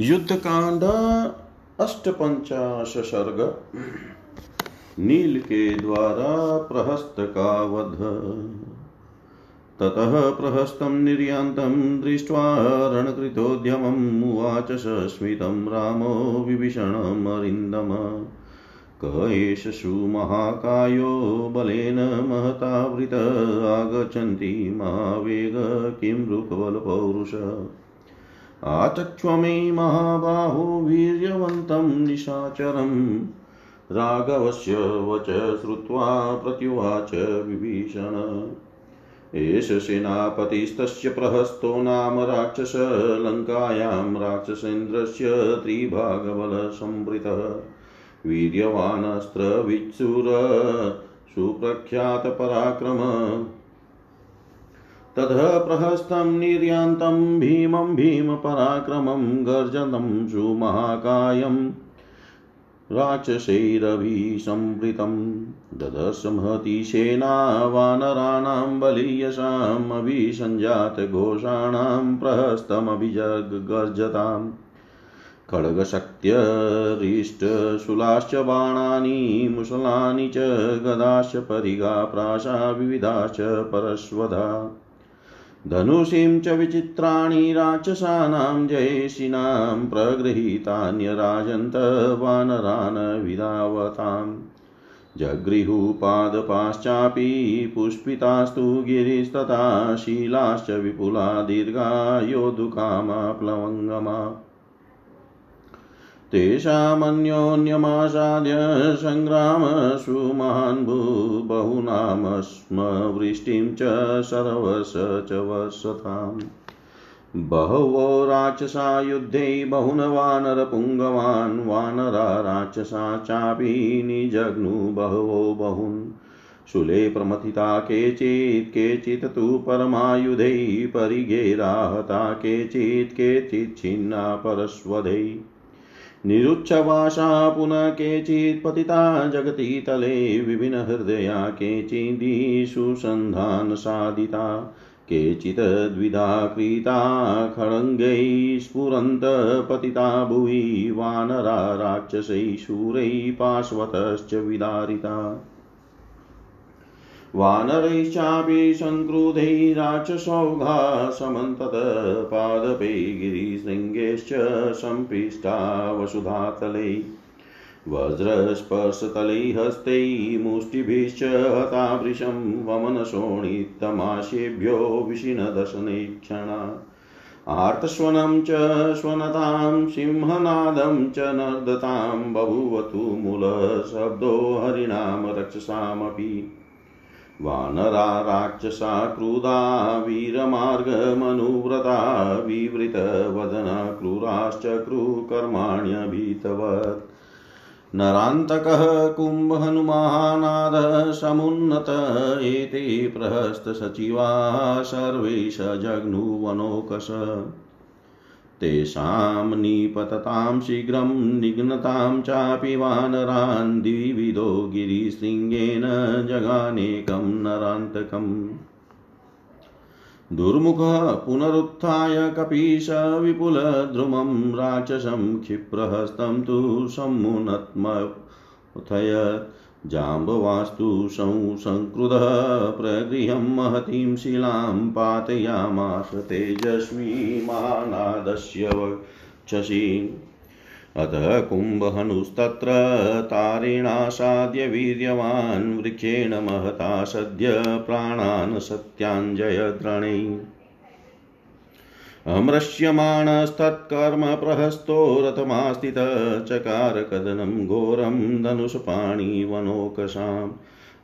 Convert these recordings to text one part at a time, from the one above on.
युद्धकांड अष्टपंचाश सर्ग नील के द्वारा प्रहस्त का वध ततः प्रहस्तं निर्यान्तं दृष्ट्वा रणकृतोद्यमम् उवाच सस्मितं रामो विभीषणमरिन्दम क एष सुमहाकायो बलेन महतावृत आगच्छन्ति महावेग किं रुकबलपौरुष आचक्ष्व मे महाबाहो वीर्यवन्तं निशाचरम्। राघवस्य वच श्रुत्वा प्रत्युवाच विभीषण। एष सेनापतिस्तस्य प्रहस्तो नाम राक्षस, लङ्कायां राक्षसेन्द्रस्य त्रिभागबलसंवृतः वीर्यवानस्त्रवित्सुर सुप्रख्यातपराक्रम। ततः प्रहस्तं निर्यान्तं भीमं भीमपराक्रमं गर्जनं सुमहाकायं राक्षसैरभिसंवृतं ददर्श महती सेना वानराणां बलीयसाम् अभिसञ्जातघोषाणां प्रहस्तमभिजगर्जताम् खड्गशक्त्यरिष्टशूलाश्च बाणानि, मुसलानि च गदाश्च परिगा प्राशा विविधाश्च परश्वधा धनुषीं च विचित्राणि राक्षसानां जयेशिनां प्रगृहीतान्यराजन्त वानरान् विधावताम् जगृहुपादपाश्चापि पुष्पितास्तु गिरिस्तथा शीलाश्च विपुला दीर्घा योद्धुकामा प्लवङ्गमा। तेषामन्योन्यमासाद्य सङ्ग्रामसु महान् बहुनामस्म वृष्टिं च सर्वश च वर्षताम् बहवो राक्षसा युद्धे बहुन वानरपुङ्गवान् वानरा राक्षसा चापि निजग्नु बहवो बहुन्। शूले प्रमथिता केचित् केचित् तु परमायुधैः, परिगेराहता केचित् केचित् छिन्ना परस्वधैः। निरुच्छवासा पुनः केचित् पतिता जगति तले विभिन्नहृदया केचिदिषु सन्धानसाधिता। केचित् द्विधा क्रीता खड्गैः स्फुरन्त पतिता भुवि वानरा राक्षसैः शूरैः पार्श्वतश्च विदारिता। वानरैश्चापि सङ्क्रुधैः राक्षसौघा समन्तत पादपै गिरिशृङ्गैश्च सम्पिष्टा वसुधातलै। वज्रस्पर्शतलैः हस्तैः मुष्टिभिश्च हतावृशं वमनशोणितमाशेभ्यो विशिनदशने क्षणा आर्तस्वनं च स्वनतां, सिंहनादं च नर्दतां, बभूवतु मूलशब्दो हरिणां रक्षसामपि। वानरा राक्षसा क्रुधा वीरमार्गमनुव्रता विवृतवदना क्रूराश्च क्रूकर्माण्यभीतवत्। नरान्तकः कुम्भहनुमानादः समुन्नत एते प्रहस्तसचिवा सर्वे सजघ्नुवनोकश तेषां निपततां शीघ्रं निघ्नतां चापि वानरान् द्विविधो गिरिशृङ्गेन जगानेकं नरान्तकम्। दुर्मुखः पुनरुत्थाय कपीश विपुलद्रुमं राक्षसं क्षिप्रहस्तं तु सम्मुनत्मथयत् जाम्बवास्तु संसङ्क्रुधः प्रगृह्यं महतीं शिलां पातयामास तेजस्वीमानादस्य वक्षसि। अतः कुम्भहनुस्तत्र तारिणासाद्य वीर्यवान् वृक्षेण महता सद्य प्राणान् सत्याञ्जयद्रणे। अमृश्यमाणस्तत्कर्म प्रहस्तो रथमास्थितः चकार कदनं घोरं धनुषपाणिवनोकसाम्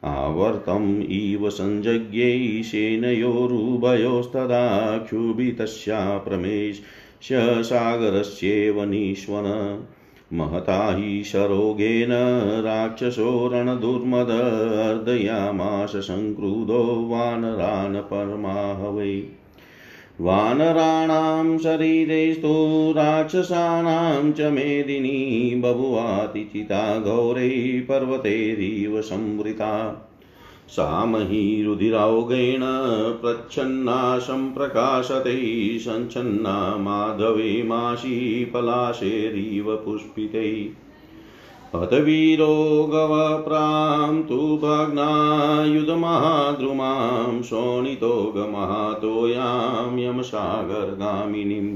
आवर्तम् इव सञ्जज्ञै सेनयोरुभयोस्तदा क्षुभितस्या प्रमेश्य सागरस्येव निष्वन महता हि शरोगेन राक्षसो रणदुर्मदर्दयामाश सङ्क्रुधो वानरान् परमाहवै वानराणां शरीरेस्तु राक्षसानां च मेदिनी बभुवातिचिता घौरैः पर्वतैरिव संवृता। सामही रुधिरौगेण प्रच्छन्ना सम्प्रकाशते सञ्छन्ना माधवे माशी पलाशेरिव पुष्पिते। हतवीरो गवप्रां तु भग्नायुधमहाद्रुमां शोणितो गमहातोयां यमसागरगामिनीम्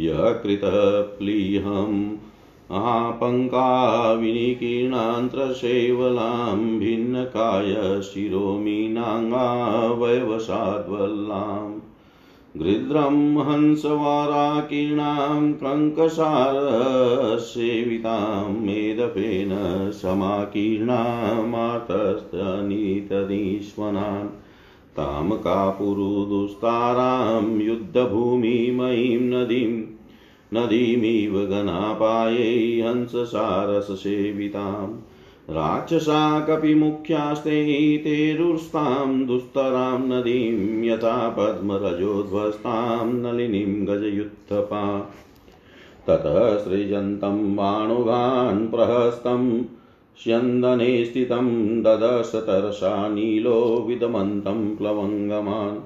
यकृतप्लीहम् आपङ्काविनिकीर्णान्त्रशैवलां भिन्नकाय शिरोमीनाङ्गावयवसाद्वल्लाम् गृध्रं हंसवाराकीर्णां कङ्कसारसेवितां मेदपेन समाकीर्णामातस्तनीतनीश्वनान् तां कापुरुदुस्तारां युद्धभूमिमयीं नदीं नदीमिव गणापायै हंससारससेविताम् राक्षसा कपिमुख्यास्ते तेरुस्तां दुस्तरां नदीं यथा पद्मरजोध्वस्तां, नलिनीं गजयुत्थपा। ततः सृजन्तं बाणुगान् प्रहस्तं, स्यन्दने स्थितं ददश तरसा नीलो विदमन्तं प्लवङ्गमान्।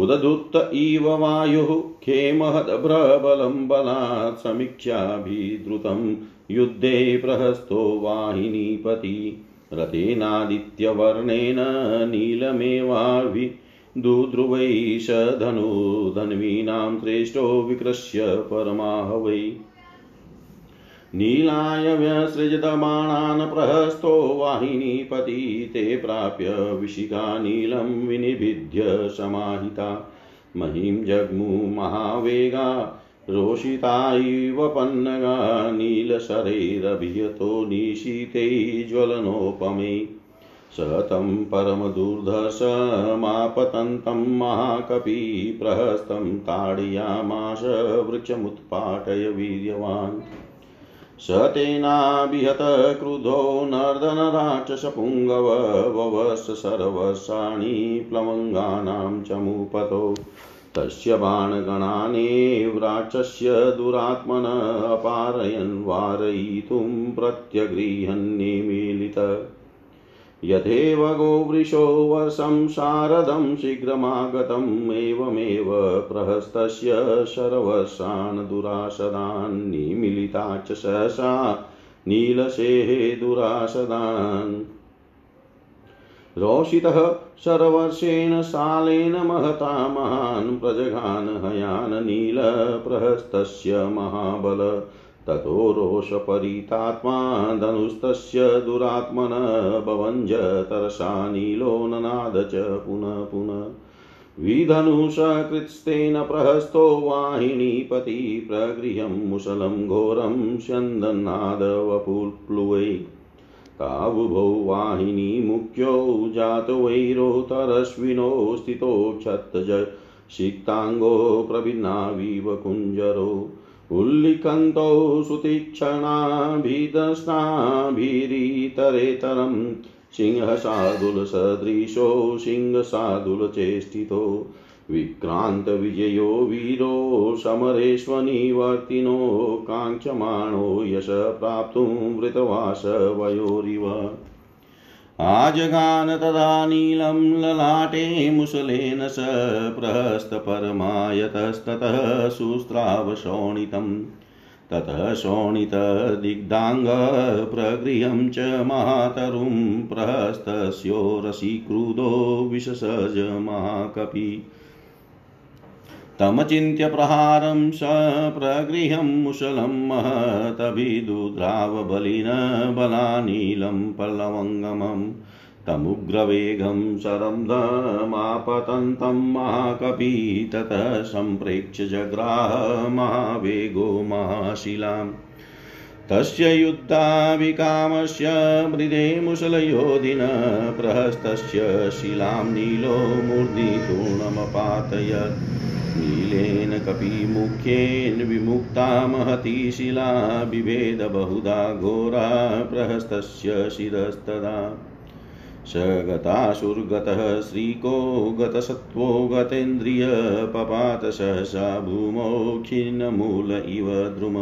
उदधुत्त इव वायुः खेमहदभ्रबलं बलात् समीक्षाभिद्रुतं युद्धे प्रहस्तो वाहिनीपति, रथेनादित्यवर्णेन नीलमेवाभि दुध्रुवैष धनुधन्वीनां श्रेष्ठो विकृष्य परमाहवै। नीलाय व्यसृजतमाणान् प्रहस्तो वाहिनीपति, ते प्राप्य विशिखा नीलं विनिभिद्य समाहिता। महीं जग्मु महावेगा रोषिता इव पन्नगा नीलशरैरभियतो निशीते स तं परमदुर्धर्षमापतन्तं महाकपि प्रहस्तं ताडयामाश वृक्षमुत्पाटय वीर्यवान्। स तेनाभिहत क्रुधो नर्दनराक्षसपुङ्गव ववस सर्वसाणि प्लवङ्गानां चमूपतो तस्य बाणगणानेव राक्षस्य दुरात्मन अपारयन् वारयितुं प्रत्यगृहन्निमीलित यथेव गोवृषो वर्षं शारदं शीघ्रमागतम् एवमेव प्रहस्तस्य शरवर्षान् दुरासदान् निमिलिता च सहसा नीलसेः दुरासदान् रोषितः शरवर्षेण शालेन महता महान् प्रजघान हयान् नीलप्रहस्तस्य महाबल। ततो रोषपरीतात्मा धनुस्तस्य दुरात्मन भवञ्ज तरसा नीलो ननाद च पुनः पुनः। विधनुषकृत्स्तेन प्रहस्तो वाहिनीपति प्रगृह्यं मुसलं घोरं स्यन्दन्नादवपुप्लुवै तावुभौ वाहिनी मुख्यो जातवैरोतरश्विनो स्थितो क्षत्तज सिक्ताङ्गो प्रभिन्नाविव कुञ्जरो। उल्लिखन्तौ सुतीक्षणाभिदस्ताभिरीतरेतरं सिंहसादुलसदृशो सिंहसादुलचेष्टितो। विक्रान्तविजयो वीरो समरेष्वनिवर्तिनो काङ्क्षमाणो यश प्राप्तुं वृतवास वयोरिव आजगान तदा नीलं ललाटे मुसलेन स प्रहस्तपरमायतस्ततः सुस्रावशोणितम्। ततः शोणितदिग्धाङ्गप्रगृहं च मातरुं प्रहस्तस्यो रसिक्रुधो विशसज महाकपि तमचिन्त्य प्रहारं स प्रगृहं मुसलं महतभिदुद्रावबलिन बलानीलं पल्लवङ्गमम् तमुग्रवेगं शरन्धमापतन्तं महाकपि ततः सम्प्रेक्ष्य जग्राह महावेगो महाशिलाम् तस्य युद्धाभिकामस्य मृदे मुसलयोधिन प्रहस्तस्य शिलां नीलो मूर्धितूर्णमपातयत् नीलेन कपिमुख्येन विमुक्ता महती शिला बिभेद बहुधा घोरा प्रहस्तस्य शिरस्तदा। स गतासुर्गतः श्रीको गतसत्त्वो गतेन्द्रिय पपात सहसा भूमौ खिन्नमूल इव द्रुम।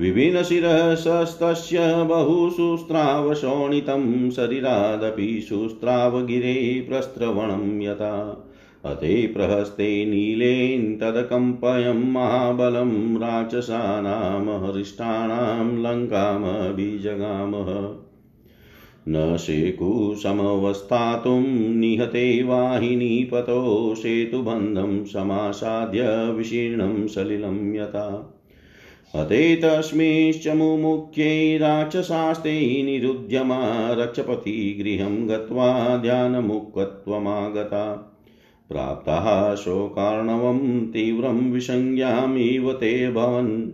विभिन्नशिरसस्तस्य बहुशुस्त्रावशोणितं शरीरादपि शुस्त्रावगिरे प्रस्रवणं यथा। अथे प्रहस्ते नीलेन तदकम्पयं महाबलं राक्षसानां, हरिष्ठानां लङ्कामभिजगामः न शेकुसमवस्थातुं निहते वाहिनीपतो सेतुबन्धं समासाद्य विशीर्णं सलिलं यथा। हते तस्मिश्च मुमुख्यै राक्षसास्ते निरुद्यमा रक्षपति गृहं गत्वा ध्यानमुक्त्वमागता। प्राप्ताः शोकार्णवं तीव्रं विसंज्ञामिव ते भवन्।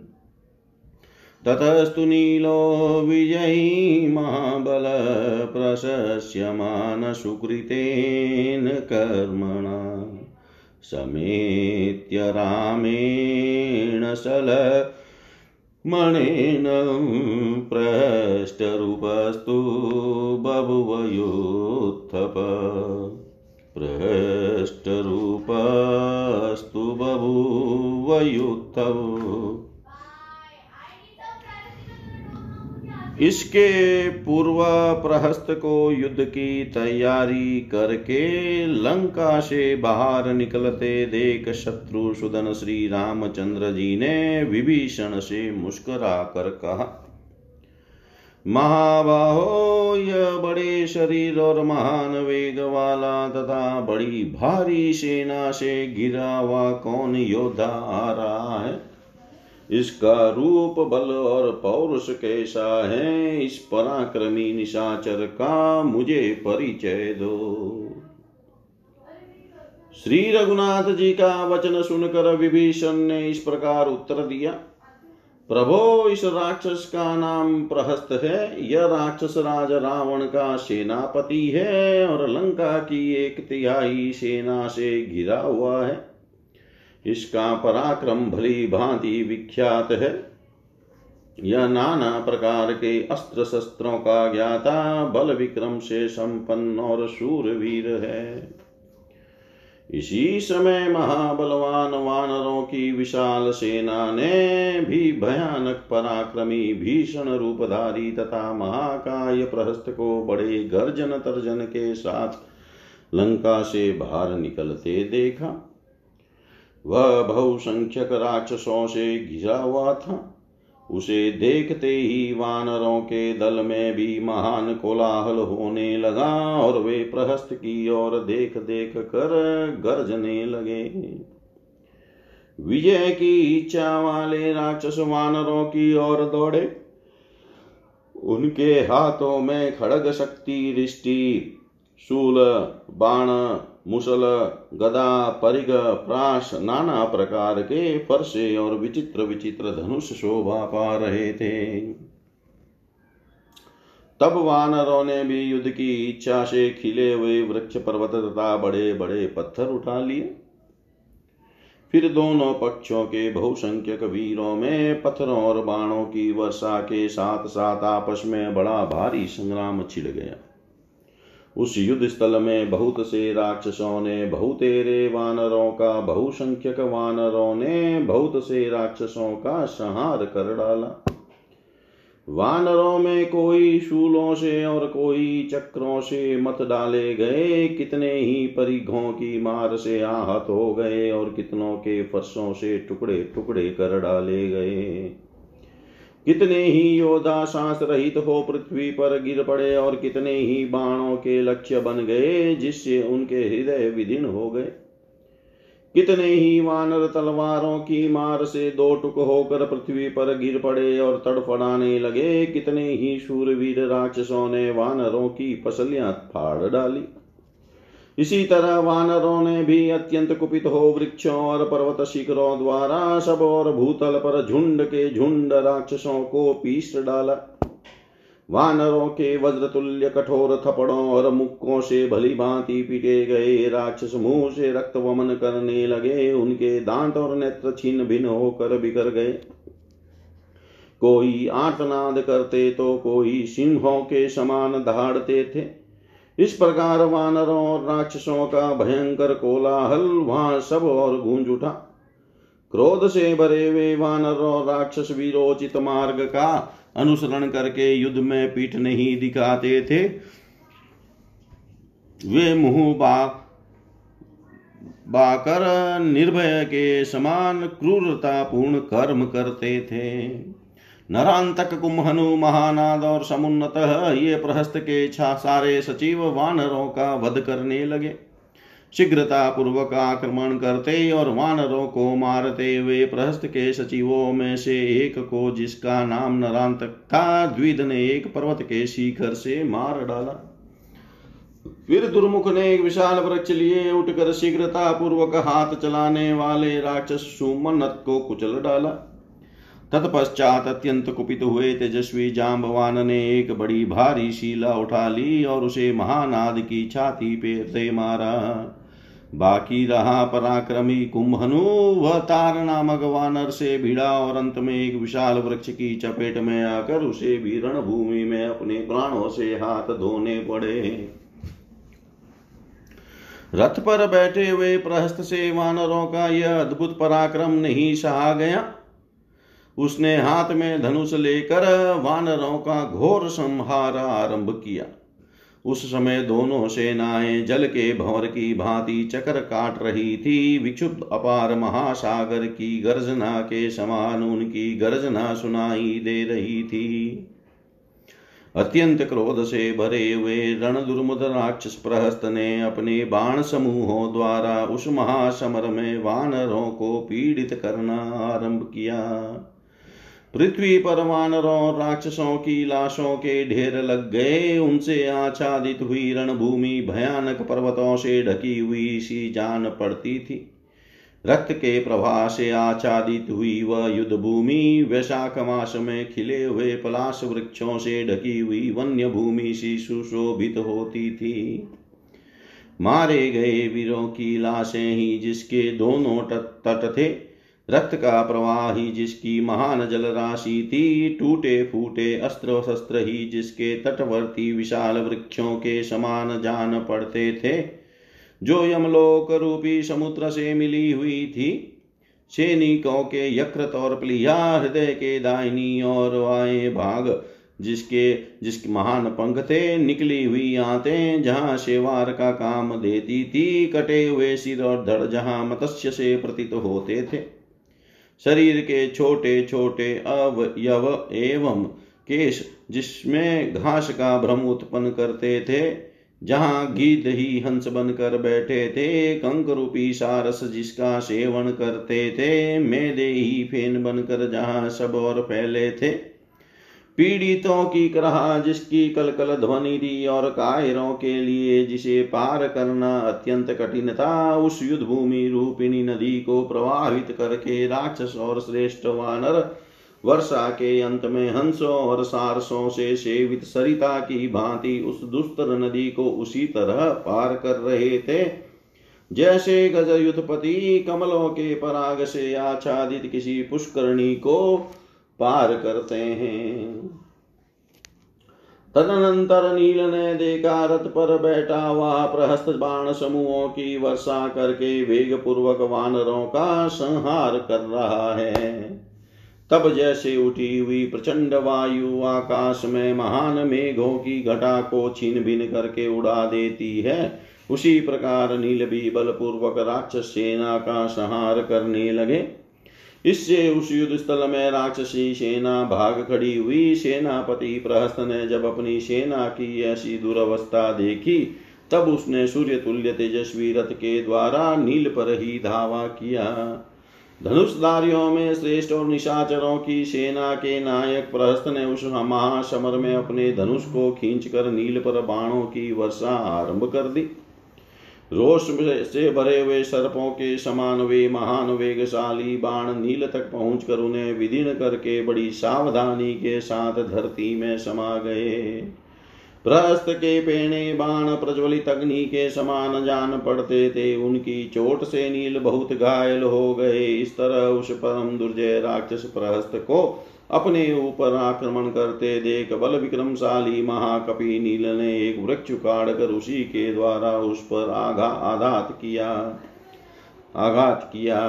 ततस्तु नीलो विजयी महाबलप्रशस्यमानसुकृतेन कर्मणा। समेत्य रामेण सल मणेन पृष्ठरूपस्तु बभुवयोत्थप। पृष्ठरूपस्तु बभुवयुत्थौ इसके पूर्व प्रहस्त को युद्ध की तैयारी करके लंका से बाहर निकलते देख शत्रु सुदन श्री रामचंद्र जी ने विभीषण से मुस्करा कर कहा, महाबाहो यह बड़े शरीर और महान वेग वाला तथा बड़ी भारी सेना से गिरा हुआ कौन योद्धा आ रहा है? इसका रूप बल और पौरुष कैसा है? इस पराक्रमी निशाचर का मुझे परिचय दो। श्री रघुनाथ जी का वचन सुनकर विभीषण ने इस प्रकार उत्तर दिया। प्रभो, इस राक्षस का नाम प्रहस्त है। यह राक्षस राज रावण का सेनापति है और लंका की एक तिहाई सेना से घिरा हुआ है। इसका पराक्रम भली भांति विख्यात है। यह नाना प्रकार के अस्त्र शस्त्रों का ज्ञाता बल विक्रम से संपन्न और शूरवीर है। इसी समय महाबलवान वानरों की विशाल सेना ने भी भयानक पराक्रमी भीषण रूपधारी तथा महाकाय प्रहस्त को बड़े गर्जन तर्जन के साथ लंका से बाहर निकलते देखा। वह बहुसंख्यक राक्षसों से घिरा हुआ था। उसे देखते ही वानरों के दल में भी महान कोलाहल होने लगा और वे प्रहस्त की ओर देख देख कर गर्जने लगे। विजय की इच्छा वाले राक्षस वानरों की ओर दौड़े। उनके हाथों में खड़ग शक्ति रिष्टि शूल, बाण मुसल, गदा, परिग, प्राश, नाना प्रकार के फरसे और विचित्र विचित्र धनुष शोभा पा रहे थे। तब वानरों ने भी युद्ध की इच्छा से खिले हुए वृक्ष पर्वत तथा बड़े बड़े पत्थर उठा लिए। फिर दोनों पक्षों के बहुसंख्यक वीरों में पत्थरों और बाणों की वर्षा के साथ साथ आपस में बड़ा भारी संग्राम छिड़ गया। उस युद्ध स्थल में बहुत से राक्षसों ने बहुतेरे वानरों का, बहुसंख्यक वानरों ने बहुत से राक्षसों का संहार कर डाला। वानरों में कोई शूलों से और कोई चक्रों से मत डाले गए, कितने ही परिघों की मार से आहत हो गए और कितनों के फर्शों से टुकड़े टुकड़े कर डाले गए। कितने ही योद्धा सांस रहित हो पृथ्वी पर गिर पड़े और कितने ही बाणों के लक्ष्य बन गए जिससे उनके हृदय विधीन हो गए। कितने ही वानर तलवारों की मार से दो टुक होकर पृथ्वी पर गिर पड़े और तड़फड़ाने लगे, कितने ही शूरवीर राक्षसों ने वानरों की फसलियाँ फाड़ डाली। इसी तरह वानरों ने भी अत्यंत कुपित हो वृक्षों और पर्वत शिखरों द्वारा सब और भूतल पर झुंड के झुंड राक्षसों को पीस डाला। वानरों के वज्रतुल्य कठोर थपड़ों और मुक्कों से भली भांति पीटे गए राक्षस मुँह से रक्त वमन करने लगे। उनके दांत और नेत्र छिन्न भिन्न होकर बिखर गए। कोई आर्तनाद करते तो कोई सिंहों के समान दहाड़ते थे। इस प्रकार वानरों और राक्षसों का भयंकर कोलाहल वहाँ सब और गूंज उठा। क्रोध से भरे वे वानर और राक्षस विरोचित मार्ग का अनुसरण करके युद्ध में पीठ नहीं दिखाते थे। वे मुँह बा, बाकर निर्भय के समान क्रूरता पूर्ण कर्म करते थे। नरांतक कुंभनु महानाद और समुन्नत ये प्रहस्त के सारे सचिव वानरों का वध करने लगे। शीघ्रता पूर्वक आक्रमण करते और वानरों को मारते हुए प्रहस्त के सचिवों में से एक को, जिसका नाम नरांतक था, द्विद ने एक पर्वत के शिखर से मार डाला। फिर दुर्मुख ने एक विशाल वृक्ष लिए उठकर शीघ्रता पूर्वक हाथ चलाने वाले राक्षस सुमनत को कुचल डाला। तत्पश्चात अत्यंत कुपित हुए तेजस्वी जाम्बवान ने एक बड़ी भारी शिला उठा ली और उसे महानाद की छाती पे से मारा। बाकी रहा पराक्रमी कुंभनु, वह तार नामक वानर से भिड़ा और अंत में एक विशाल वृक्ष की चपेट में आकर उसे भी रणभूमि में अपने प्राणों से हाथ धोने पड़े। रथ पर बैठे हुए प्रहस्त से वानरों का यह अद्भुत पराक्रम नहीं सहा गया। उसने हाथ में धनुष लेकर वानरों का घोर संहार आरंभ किया। उस समय दोनों सेनाएँ जल के भंवर की भांति चक्र काट रही थी। विक्षुब्ध अपार महासागर की गर्जना के समान उनकी गर्जना सुनाई दे रही थी। अत्यंत क्रोध से भरे हुए रण दुर्मुद राक्षस प्रहस्त ने अपने बाण समूहों द्वारा उस महासमर में वानरों को पीड़ित करना आरंभ किया। पृथ्वी पर वानरों राक्षसों की लाशों के ढेर लग गए। उनसे आच्छादित हुई रणभूमि भयानक पर्वतों से ढकी हुई सी जान पड़ती थी। रक्त के प्रवाह से आच्छादित हुई वह युद्ध भूमि वैशाख मास में खिले हुए पलाश वृक्षों से ढकी हुई वन्य भूमि सी सुशोभित होती थी। मारे गए वीरों की लाशें ही जिसके दोनों तट थे रक्त का प्रवाह ही जिसकी महान जल राशि थी, टूटे फूटे अस्त्र शस्त्र ही जिसके तटवर्ती विशाल वृक्षों के समान जान पड़ते थे। जो यमलोक रूपी समुद्र से मिली हुई थी, सैनिकों के यकृत और प्लिया हृदय के दाहिनी और वाए भाग, जिसके जिसके महान पंख थे, निकली हुई आते जहाँ शेवार का काम देती थी, कटे हुए सिर और धड़ जहाँ मत्स्य से प्रतीत होते थे। शरीर के छोटे छोटे अवयव एवं केश जिसमें घास का भ्रम उत्पन्न करते थे, जहाँ गीत ही हंस बनकर बैठे थे, कंक रूपी सारस जिसका सेवन करते थे, मेदे ही फेन बनकर जहाँ सब और फैले थे। पीड़ितों की करहा जिसकी कलकल ध्वनि थी और कायरों के लिए जिसे पार करना अत्यंत कठिन था, उस युद्ध भूमि रूपिणी नदी को प्रवाहित करके राक्षस और श्रेष्ठ वानर वर्षा के अंत में हंसों और सारसों से सेवित सरिता की भांति उस दुस्तर नदी को उसी तरह पार कर रहे थे। जैसे गज युद्धपति कमलों के पराग से आच्छादित किसी पुष्करणी को पार करते हैं। तदनंतर नील ने देखा, रथ पर बैठा हुआ प्रहस्त बाण समूहों की वर्षा करके वेग पूर्वक वानरों का संहार कर रहा है। तब जैसे उठी हुई प्रचंड वायु आकाश में महान मेघों की घटा को छीन भिन करके उड़ा देती है, उसी प्रकार नील भी बलपूर्वक राक्षस सेना का संहार करने लगे। इससे उस युद्ध स्थल में राक्षसी सेना भाग खड़ी हुई सेनापति प्रहस्त ने जब अपनी सेना की ऐसी दुर्वस्था देखी, तब उसने सूर्य तुल्य तेजस्वी रथ के द्वारा नील पर ही धावा किया। धनुषधारियों में श्रेष्ठ और निशाचरों की सेना के नायक प्रहस्त ने उस महासमर में अपने धनुष को खींचकर नील पर बाणों की वर्षा आरंभ कर दी। रोष से भरे हुए सर्पों के समान वे महान वेगशाली बाण नील तक पहुंचकर उन्हें विदीर्ण करके बड़ी सावधानी के साथ धरती में समा गए। प्रहस्त के पेणे बाण प्रज्वलित अग्नि के समान जान पड़ते थे। उनकी चोट से नील बहुत घायल हो गए। इस तरह उस परम दुर्जय राक्षस प्रहस्त को अपने ऊपर आक्रमण करते देख बल विक्रमशाली महाकपि नील ने एक वृक्ष उखाड़ कर उसी के द्वारा उस पर आघा आघात किया। आघात किया।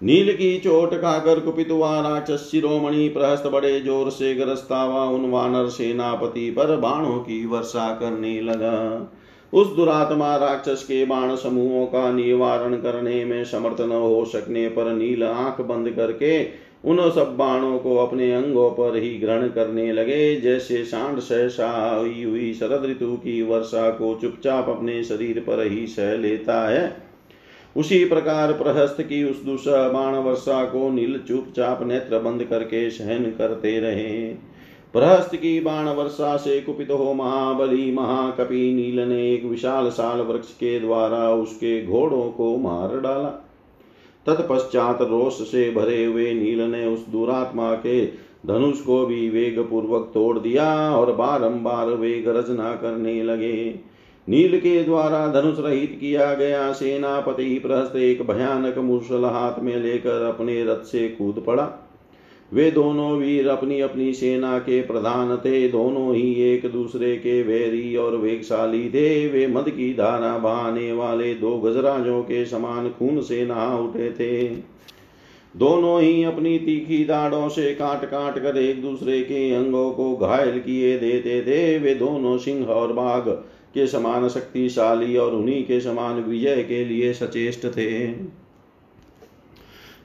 नील की चोट खाकर कुपित हुआ राक्षस शिरोमणि, प्रहस्त बड़े ज़ोर से गरजता हुआ उन वानर सेनापति पर बाणों की वर्षा करने लगा। उस दुरात्मा राक्षस के बाण समूहों का निवारण करने में समर्थ न हो सकने पर नील आँख बंद करके उन सब बाणों को अपने अंगों पर ही ग्रहण करने लगे। जैसे सांड सहसा हुई हुई शरद ऋतु की वर्षा को चुपचाप अपने शरीर पर ही सह लेता है। उसी प्रकार प्रहस्त की उस दुसह बाण वर्षा को नील चुपचाप नेत्र बंद करके सहन करते रहे। प्रहस्त की बाण वर्षा से कुपित हो महाबली महाकपि नील ने एक विशाल साल वृक्ष के द्वारा उसके घोड़ों को मार डाला। तत्पश्चात रोष से भरे हुए नील ने उस दुरात्मा के धनुष को भी वेग पूर्वक तोड़ दिया और बारंबार वेग रचना करने लगे। नील के द्वारा धनुष रहित किया गया सेनापति प्रहस्त एक भयानक मुसल हाथ में लेकर अपने रथ से कूद पड़ा। वे दोनों वीर अपनी अपनी सेना के प्रधान थे। दोनों ही एक दूसरे के वैरी और वेगशाली थे। वे मद की धारा बहाने वाले दो गजराजों के समान खून से नहा उठे थे। दोनों ही अपनी तीखी दाढ़ों से काट काट कर एक दूसरे के अंगों को घायल किए देते थे। वे दोनों सिंह और बाघ के समान शक्तिशाली और उन्हीं के समान विजय के लिए सचेष्ट थे।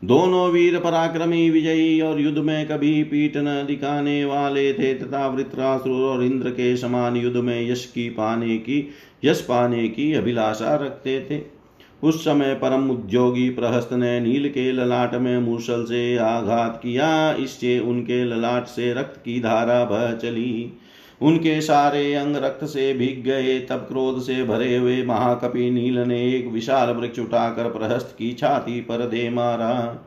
दोनों वीर पराक्रमी विजयी और युद्ध में कभी पीठ न दिखाने वाले थे, तथा वृत्रासुर और इंद्र के समान युद्ध में यश की पाने की, यश पाने की अभिलाषा रखते थे। उस समय परम उद्योगी प्रहस्त ने नील के ललाट में मूसल से आघात किया, इससे उनके ललाट से रक्त की धारा बह चली। उनके सारे अंग रक्त से भीग गए, तब क्रोध से भरे हुए महाकपि नील ने एक विशाल वृक्ष उठाकर प्रहस्त की छाती पर दे मारा।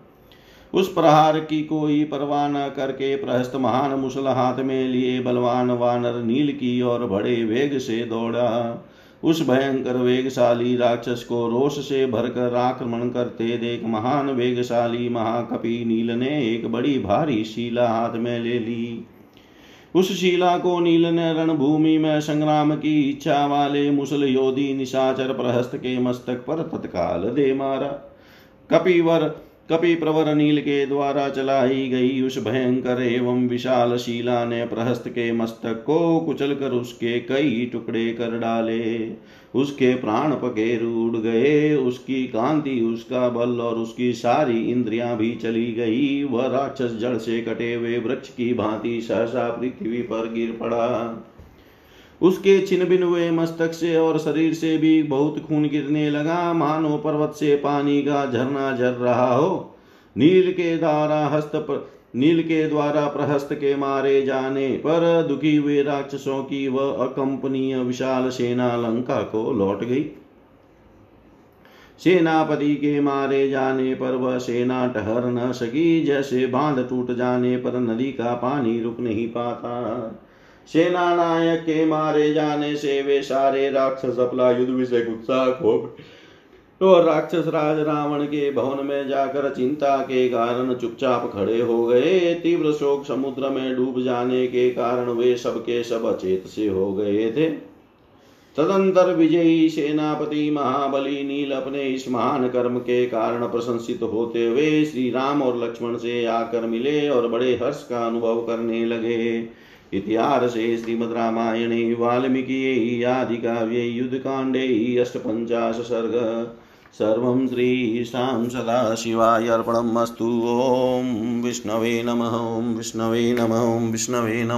उस प्रहार की कोई परवाह न करके प्रहस्त महान मुसल हाथ में लिए बलवान वानर नील की और बड़े वेग से दौड़ा। उस भयंकर वेगशाली राक्षस को रोष से भरकर आक्रमण करते देख महान वेगशाली महाकपि नील ने एक बड़ी भारी शीला हाथ में ले ली। उस शिला को नील ने रणभूमि में संग्राम की इच्छा वाले मुसल योधी निशाचर प्रहस्त के मस्तक पर तत्काल दे मारा। कपिवर कपि प्रवर नील के द्वारा चलाई गई उस भयंकर एवं विशाल शिला ने प्रहस्त के मस्तक को कुचल कर उसके कई टुकड़े कर डाले। उसके प्राण पकेर उड़ गए, उसकी कांति, उसका बल और उसकी सारी इंद्रियाँ भी चली गई। वह राक्षस जड़ से कटे हुए वृक्ष की भांति सहसा पृथ्वी पर गिर पड़ा। उसके छिन बिन हुए मस्तक से और शरीर से भी बहुत खून गिरने लगा। मानो पर्वत से पानी का झरना झर रहा हो। नील के द्वारा हस्त पर, नील के द्वारा प्रहस्त के मारे जाने पर दुखी हुए राक्षसों की वह अकंपनीय विशाल सेना लंका को लौट गई। सेनापति के मारे जाने पर वह सेना ठहर न सकी। जैसे बाँध टूट जाने पर नदी का पानी रुक नहीं पाता। सेना नायक के मारे जाने से वे सारे राक्षस अपना युद्ध विषय उत्साह हो तो राक्षस राज रावण के भवन में जाकर चिंता के कारण चुपचाप खड़े हो गए। तीव्र शोक समुद्र में डूब जाने के कारण वे सबके सब अचेत से हो गए थे। तदंतर विजयी सेनापति महाबली नील अपने इस महान कर्म के कारण प्रशंसित होते हुए श्री राम और लक्ष्मण से आकर मिले और बड़े हर्ष का अनुभव करने लगे। इतिहासे श्रीमद्रामायणे वाल्मीकियै आदिकाव्ये युद्धकाण्डे अष्टपञ्चाश सर्ग। सर्वं श्रीशां सदाशिवाय अर्पणम् अस्तु। ॐ विष्णवे नमः। ॐ विष्णवे नमः। ॐ विष्णवे नमः।